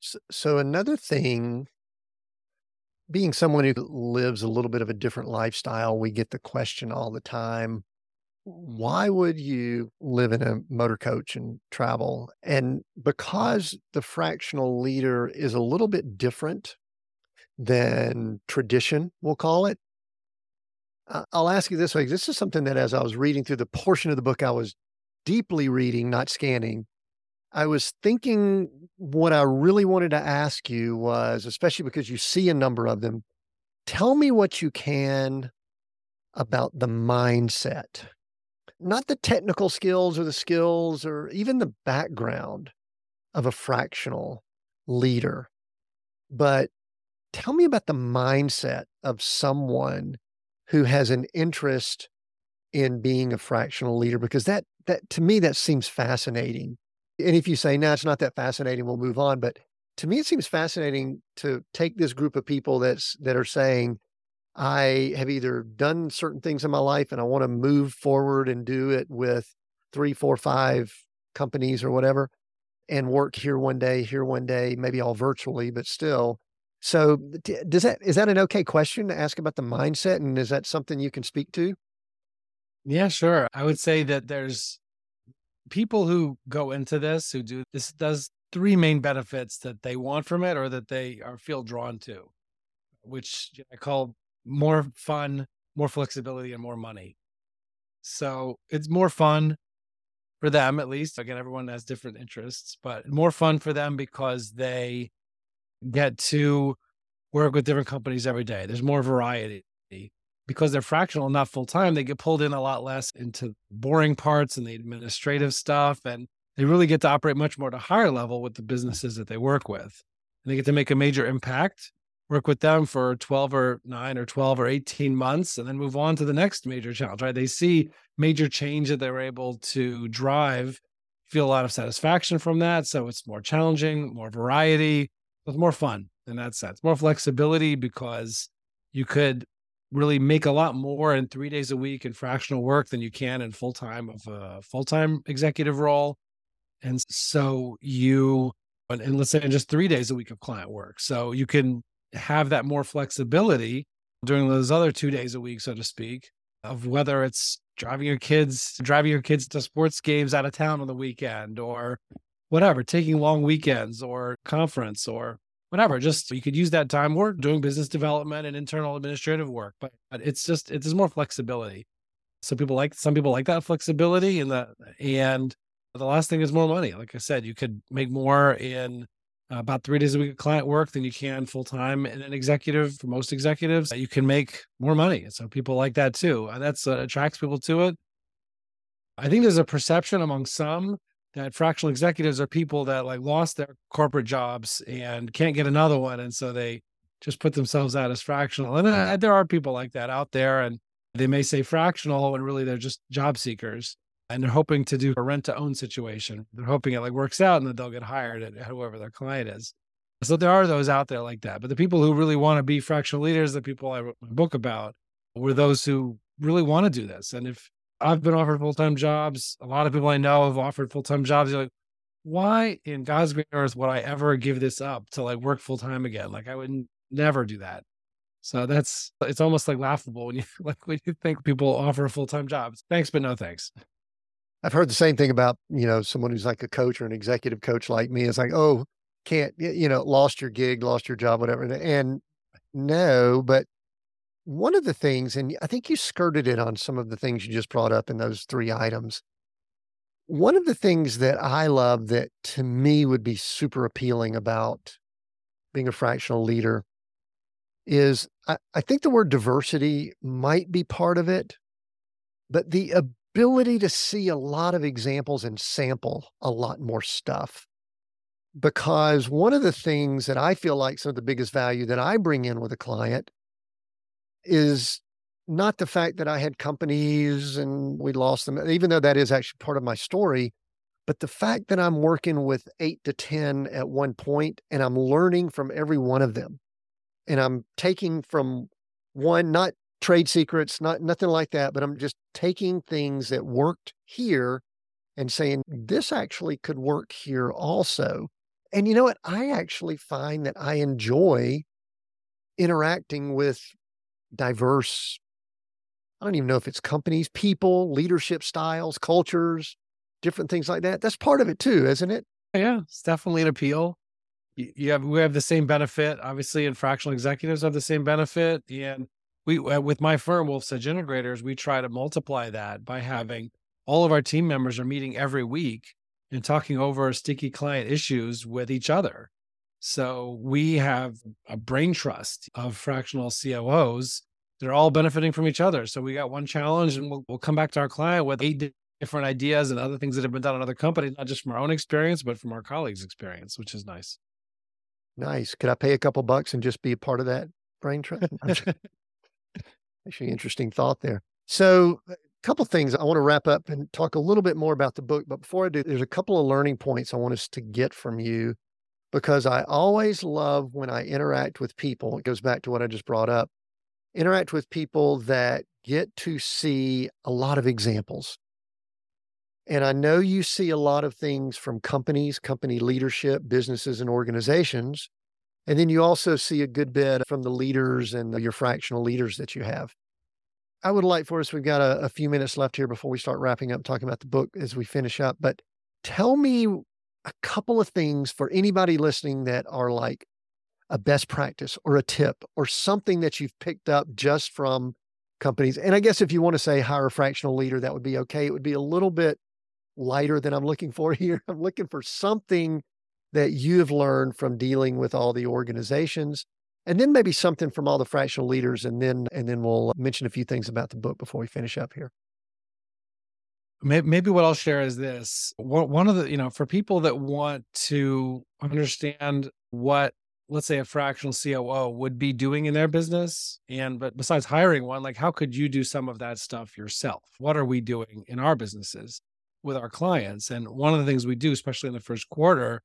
So, so another thing being someone who lives a little bit of a different lifestyle, we get the question all the time why would you live in a motor coach and travel? And because the fractional leader is a little bit different than tradition, we'll call it, I'll ask you this way. This is something that as I was reading through the portion of the book I was deeply reading, not scanning, I was thinking what I really wanted to ask you was, especially because you see a number of them, tell me what you can about the mindset, not the technical skills or the skills or even the background of a fractional leader, but tell me about the mindset of someone who has an interest in being a fractional leader because that that to me that seems fascinating and if you say, no, it's not that fascinating, we'll move on. But to me, it seems fascinating to take this group of people that's that are saying, I have either done certain things in my life and I want to move forward and do it with three, four, five companies or whatever, and work here one day, here one day, maybe all virtually, but still. So does that is that an okay question to ask about the mindset? And is that something you can speak to? Yeah, sure. I would say that there's people who go into this who do this does three main benefits that they want from it or that they are feel drawn to which i call more fun more flexibility and more money. So it's more fun for them at least. Again everyone has different interests but more fun for them because they get to work with different companies every day. There's more variety because they're fractional, not full time, they get pulled in a lot less into boring parts and the administrative stuff. And they really get to operate much more at a higher level with the businesses that they work with. And they get to make a major impact, work with them for 12 or 9 or 12 or 18 months, and then move on to the next major challenge, right? They see major change that they're able to drive, feel a lot of satisfaction from that. So it's more challenging, more variety, it's more fun in that sense, more flexibility because you could really make a lot more in three days a week in fractional work than you can in full time of a full time executive role. And so you, and let's say in just three days a week of client work. So you can have that more flexibility during those other two days a week, so to speak, of whether it's driving your kids, driving your kids to sports games out of town on the weekend or whatever, taking long weekends or conference or whatever. Just you could use that time or doing business development and internal administrative work. But, but it's just it's more flexibility. So people like some people like that flexibility and the and the last thing is more money. Like I said, you could make more in uh, about three days a week of client work than you can full time in an executive. For most executives, you can make more money. So people like that too. And that's uh, attracts people to it. I think there's a perception among some that fractional executives are people that like lost their corporate jobs and can't get another one. And so they just put themselves out as fractional. And uh, there are people like that out there. And they may say fractional when really they're just job seekers and they're hoping to do a rent to own situation. They're hoping it like works out and that they'll get hired at whoever their client is. So there are those out there like that. But the people who really want to be fractional leaders, the people I wrote my book about, were those who really want to do this. And if I've been offered full time jobs, a lot of people I know have offered full time jobs. You're like, why in God's green earth would I ever give this up to like work full time again? Like I would never do that. So that's it's almost like laughable when you like when you think people offer full time jobs. Thanks, but no thanks. I've heard the same thing about, you know, someone who's like a coach or an executive coach like me. It's like, oh, can't, you know, lost your gig, lost your job, whatever. And no, but one of the things, and I think you skirted it on some of the things you just brought up in those three items. One of the things that I love that to me would be super appealing about being a fractional leader is I, I think the word diversity might be part of it, but the ability to see a lot of examples and sample a lot more stuff. Because one of the things that I feel like some of the biggest value that I bring in with a client is not the fact that I had companies and we lost them, even though that is actually part of my story, but the fact that I'm working with eight to 10 at one point and I'm learning from every one of them. And I'm taking from one, not trade secrets, not nothing like that, but I'm just taking things that worked here and saying this actually could work here also. And you know what? I actually find that I enjoy interacting with diverse I don't even know if it's companies, people, leadership styles, cultures, different things like that. That's part of it too, isn't it? Yeah, it's definitely an appeal. You have we have the same benefit, obviously, and fractional executives have the same benefit, and we uh, with my firm wolf's edge integrators we try to multiply that by having all of our team members are meeting every week and talking over sticky client issues with each other so we have a brain trust of fractional COOs they're all benefiting from each other so we got one challenge and we'll, we'll come back to our client with eight different ideas and other things that have been done in other companies not just from our own experience but from our colleagues experience which is nice nice could i pay a couple bucks and just be a part of that brain trust Actually, interesting thought there. So, a couple things I want to wrap up and talk a little bit more about the book. But before I do, there's a couple of learning points I want us to get from you because I always love when I interact with people. It goes back to what I just brought up interact with people that get to see a lot of examples. And I know you see a lot of things from companies, company leadership, businesses, and organizations and then you also see a good bit from the leaders and your fractional leaders that you have. I would like for us, we've got a, a, few minutes left here before we start wrapping up talking about the book as we finish up. But tell me a couple of things for anybody listening that are like a best practice or a tip or something that you've picked up just from companies. And I guess if you want to say hire a fractional leader, that would be okay. It would be a little bit lighter than I'm looking for here. I'm looking for something that you have learned from dealing with all the organizations and then maybe something from all the fractional leaders and then and then we'll mention a few things about the book before we finish up here maybe what i'll share is this. One of the you know for people that want to understand what let's say a fractional COO would be doing in their business and but besides hiring one like how could you do some of that stuff yourself? What are we doing in our businesses with our clients? And one of the things we do especially in the first quarter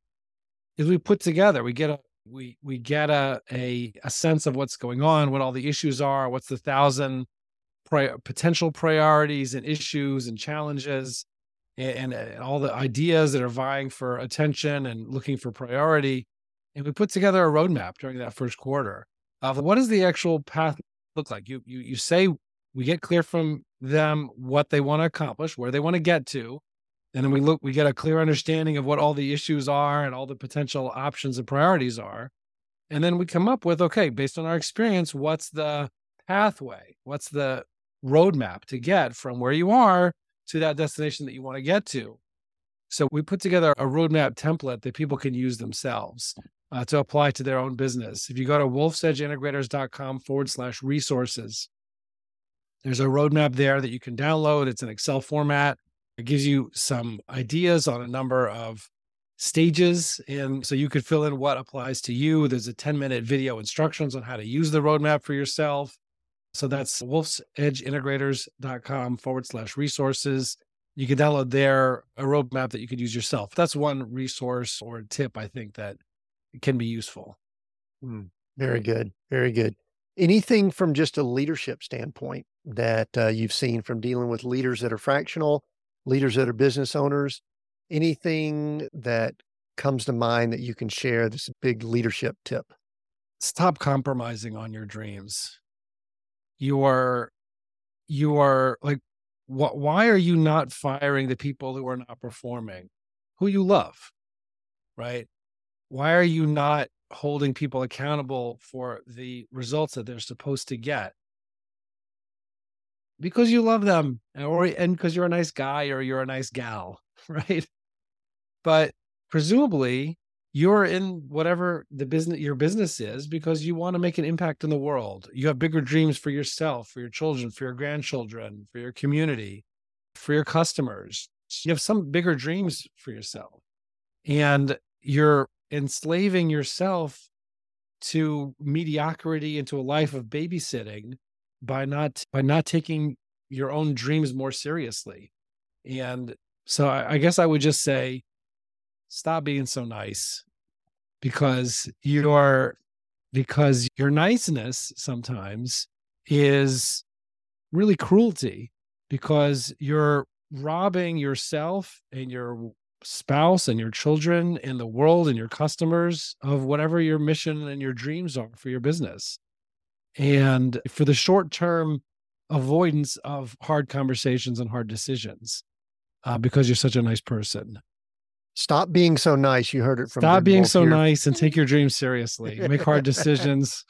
is we put together, we get a we we get a, a a sense of what's going on, what all the issues are, what's the thousand pri- potential priorities and issues and challenges, and, and, and all the ideas that are vying for attention and looking for priority. And we put together a roadmap during that first quarter of what does the actual path look like. You you you say we get clear from them what they want to accomplish, where they want to get to, and then we look we get a clear understanding of what all the issues are and all the potential options and priorities are and then we come up with okay based on our experience what's the pathway what's the roadmap to get from where you are to that destination that you want to get to so we put together a roadmap template that people can use themselves uh, to apply to their own business if you go to wolfsedgeintegrators.com forward slash resources there's a roadmap there that you can download it's an excel format it gives you some ideas on a number of stages. And so you could fill in what applies to you. There's a 10 minute video instructions on how to use the roadmap for yourself. So that's wolfsedgeintegrators.com forward slash resources. You can download there a roadmap that you could use yourself. That's one resource or tip I think that can be useful. Hmm. very good. Very good. Anything from just a leadership standpoint that uh, you've seen from dealing with leaders that are fractional leaders that are business owners, anything that comes to mind that you can share this big leadership tip? Stop compromising on your dreams. You are, you are like, what, why are you not firing the people who are not performing, who you love? Right. Why are you not holding people accountable for the results that they're supposed to get? because you love them or and because you're a nice guy or you're a nice gal, right? But presumably you're in whatever the business your business is because you want to make an impact in the world. You have bigger dreams for yourself, for your children, for your grandchildren, for your community, for your customers. You have some bigger dreams for yourself. And you're enslaving yourself to mediocrity into a life of babysitting by not by not taking your own dreams more seriously. And so I, I guess I would just say stop being so nice because you're because your niceness sometimes is really cruelty because you're robbing yourself and your spouse and your children and the world and your customers of whatever your mission and your dreams are for your business. And for the short term avoidance of hard conversations and hard decisions uh, because you're such a nice person. Stop being so nice. You heard it from Stop being so here. nice and take your dreams seriously. Make hard decisions.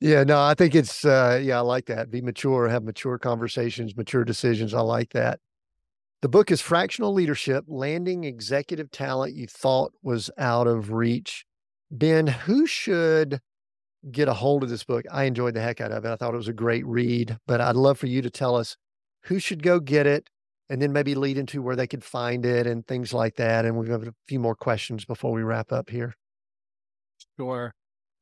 yeah, no, I think it's uh yeah, I like that. Be mature, have mature conversations, mature decisions. I like that. The book is Fractional Leadership: Landing Executive Talent You Thought Was Out of Reach. Ben, who should get a hold of this book. I enjoyed the heck out of it. I thought it was a great read, but I'd love for you to tell us who should go get it and then maybe lead into where they could find it and things like that. And we've a few more questions before we wrap up here. Sure.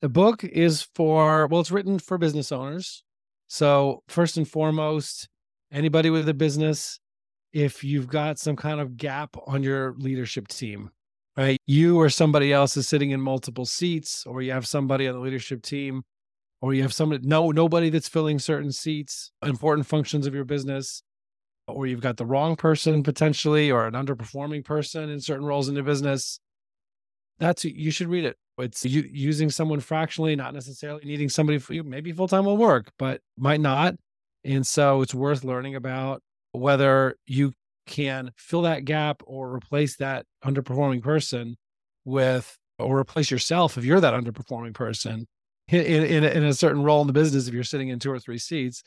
The book is for, well, it's written for business owners. So, first and foremost, anybody with a business, if you've got some kind of gap on your leadership team, right? You or somebody else is sitting in multiple seats, or you have somebody on the leadership team, or you have somebody, no, nobody that's filling certain seats, important functions of your business, or you've got the wrong person potentially, or an underperforming person in certain roles in the business. That's you should read it. It's you, using someone fractionally, not necessarily needing somebody for you, maybe full time will work, but might not. And so it's worth learning about whether you can fill that gap or replace that underperforming person with or replace yourself if you're that underperforming person in, in, in a certain role in the business if you're sitting in two or three seats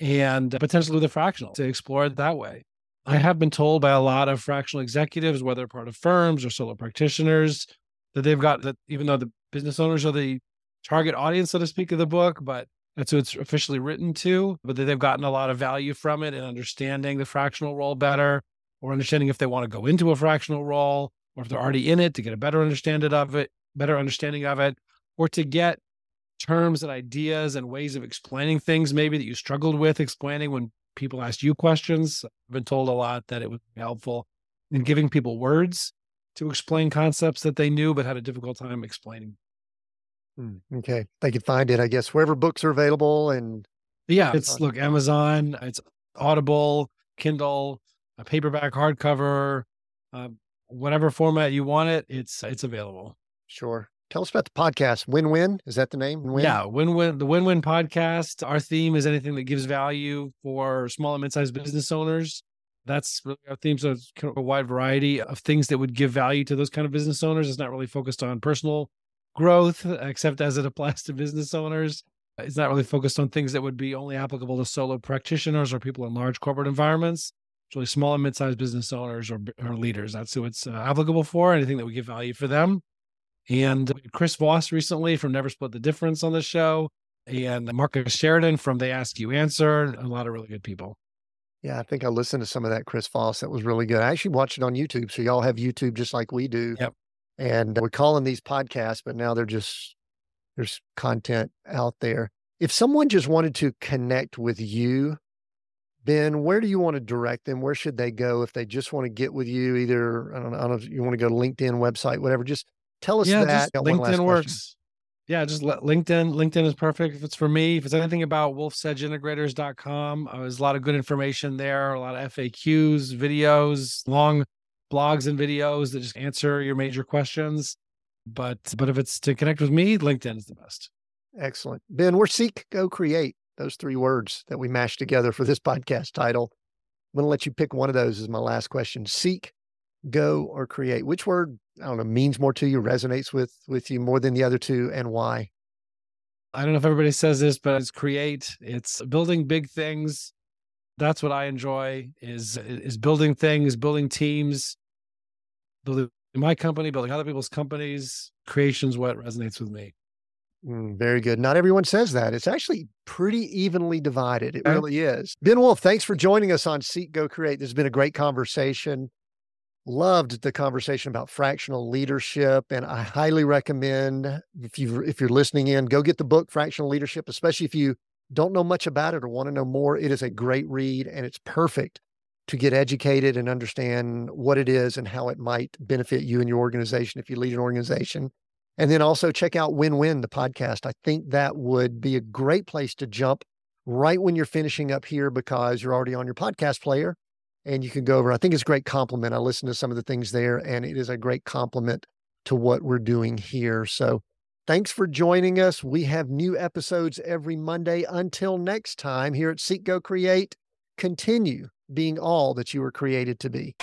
and potentially with a fractional to explore it that way. I have been told by a lot of fractional executives, whether part of firms or solo practitioners, that they've got that even though the business owners are the target audience, so to speak, of the book, but that's who it's officially written to, but that they've gotten a lot of value from it and understanding the fractional role better, or understanding if they want to go into a fractional role, or if they're already in it to get a better understanding of it, better understanding of it, or to get terms and ideas and ways of explaining things maybe that you struggled with explaining when people asked you questions. I've been told a lot that it was helpful in giving people words to explain concepts that they knew but had a difficult time explaining. Mm, okay. They can find it, I guess, wherever books are available. And yeah, it's look, Amazon, it's Audible, Kindle, a paperback, hardcover, uh, whatever format you want it, it's it's available. Sure. Tell us about the podcast. Win Win. Is that the name? Win-win? Yeah, Win Win. The Win Win podcast. Our theme is anything that gives value for small and mid sized business owners. That's really our theme. So it's kind of a wide variety of things that would give value to those kind of business owners. It's not really focused on personal growth, except as it applies to business owners. It's not really focused on things that would be only applicable to solo practitioners or people in large corporate environments. It's really small and mid-sized business owners or, or leaders. That's who it's uh, applicable for. Anything that would give value for them. And Chris Voss recently from Never Split the Difference on the show, and Marcus Sheridan from They Ask You Answer. A lot of really good people. Yeah, I think I listened to some of that Chris Voss. That was really good. I actually watched it on YouTube. So y'all have YouTube just like we do. Yep. And uh, we're calling these podcasts, but now they're just there's content out there. If someone just wanted to connect with you, Ben, where do you want to direct them? Where should they go if they just want to get with you? Either I don't know, I don't know if you want to go to LinkedIn website, whatever. Just tell us yeah, that. LinkedIn works. Yeah, just let, LinkedIn. LinkedIn is perfect. If it's for me, if it's anything about wolfsedgeintegrators.com, uh, there's a lot of good information there, a lot of FAQs, videos, long blogs and videos that just answer your major questions. But but if it's to connect with me, LinkedIn is the best. Excellent. Ben, we're Seek, Go, Create. Those three words that we mashed together for this podcast title. I'm going to let you pick one of those as my last question. Seek, go, or create. Which word, I don't know, means more to you, resonates with with you more than the other two, and why? I don't know if everybody says this, but it's create. It's building big things. That's what I enjoy is is building things, building teams, building my company, building other people's companies. Creation's what resonates with me. Mm, very good. Not everyone says that. It's actually pretty evenly divided. It really is. Ben Wolf, thanks for joining us on Seek Go Create. This has been a great conversation. Loved the conversation about fractional leadership, and I highly recommend if you if you're listening in, go get the book Fractional Leadership, especially if you don't know much about it or want to know more. It is a great read, and it's perfect to get educated and understand what it is and how it might benefit you and your organization if you lead an organization. And then also check out Win Win, the podcast. I think that would be a great place to jump right when you're finishing up here because you're already on your podcast player and you can go over. I think it's a great complement. I listened to some of the things there and it is a great complement to what we're doing here. So thanks for joining us. We have new episodes every Monday. Until next time, here at Seek Go Create, continue being all that you were created to be.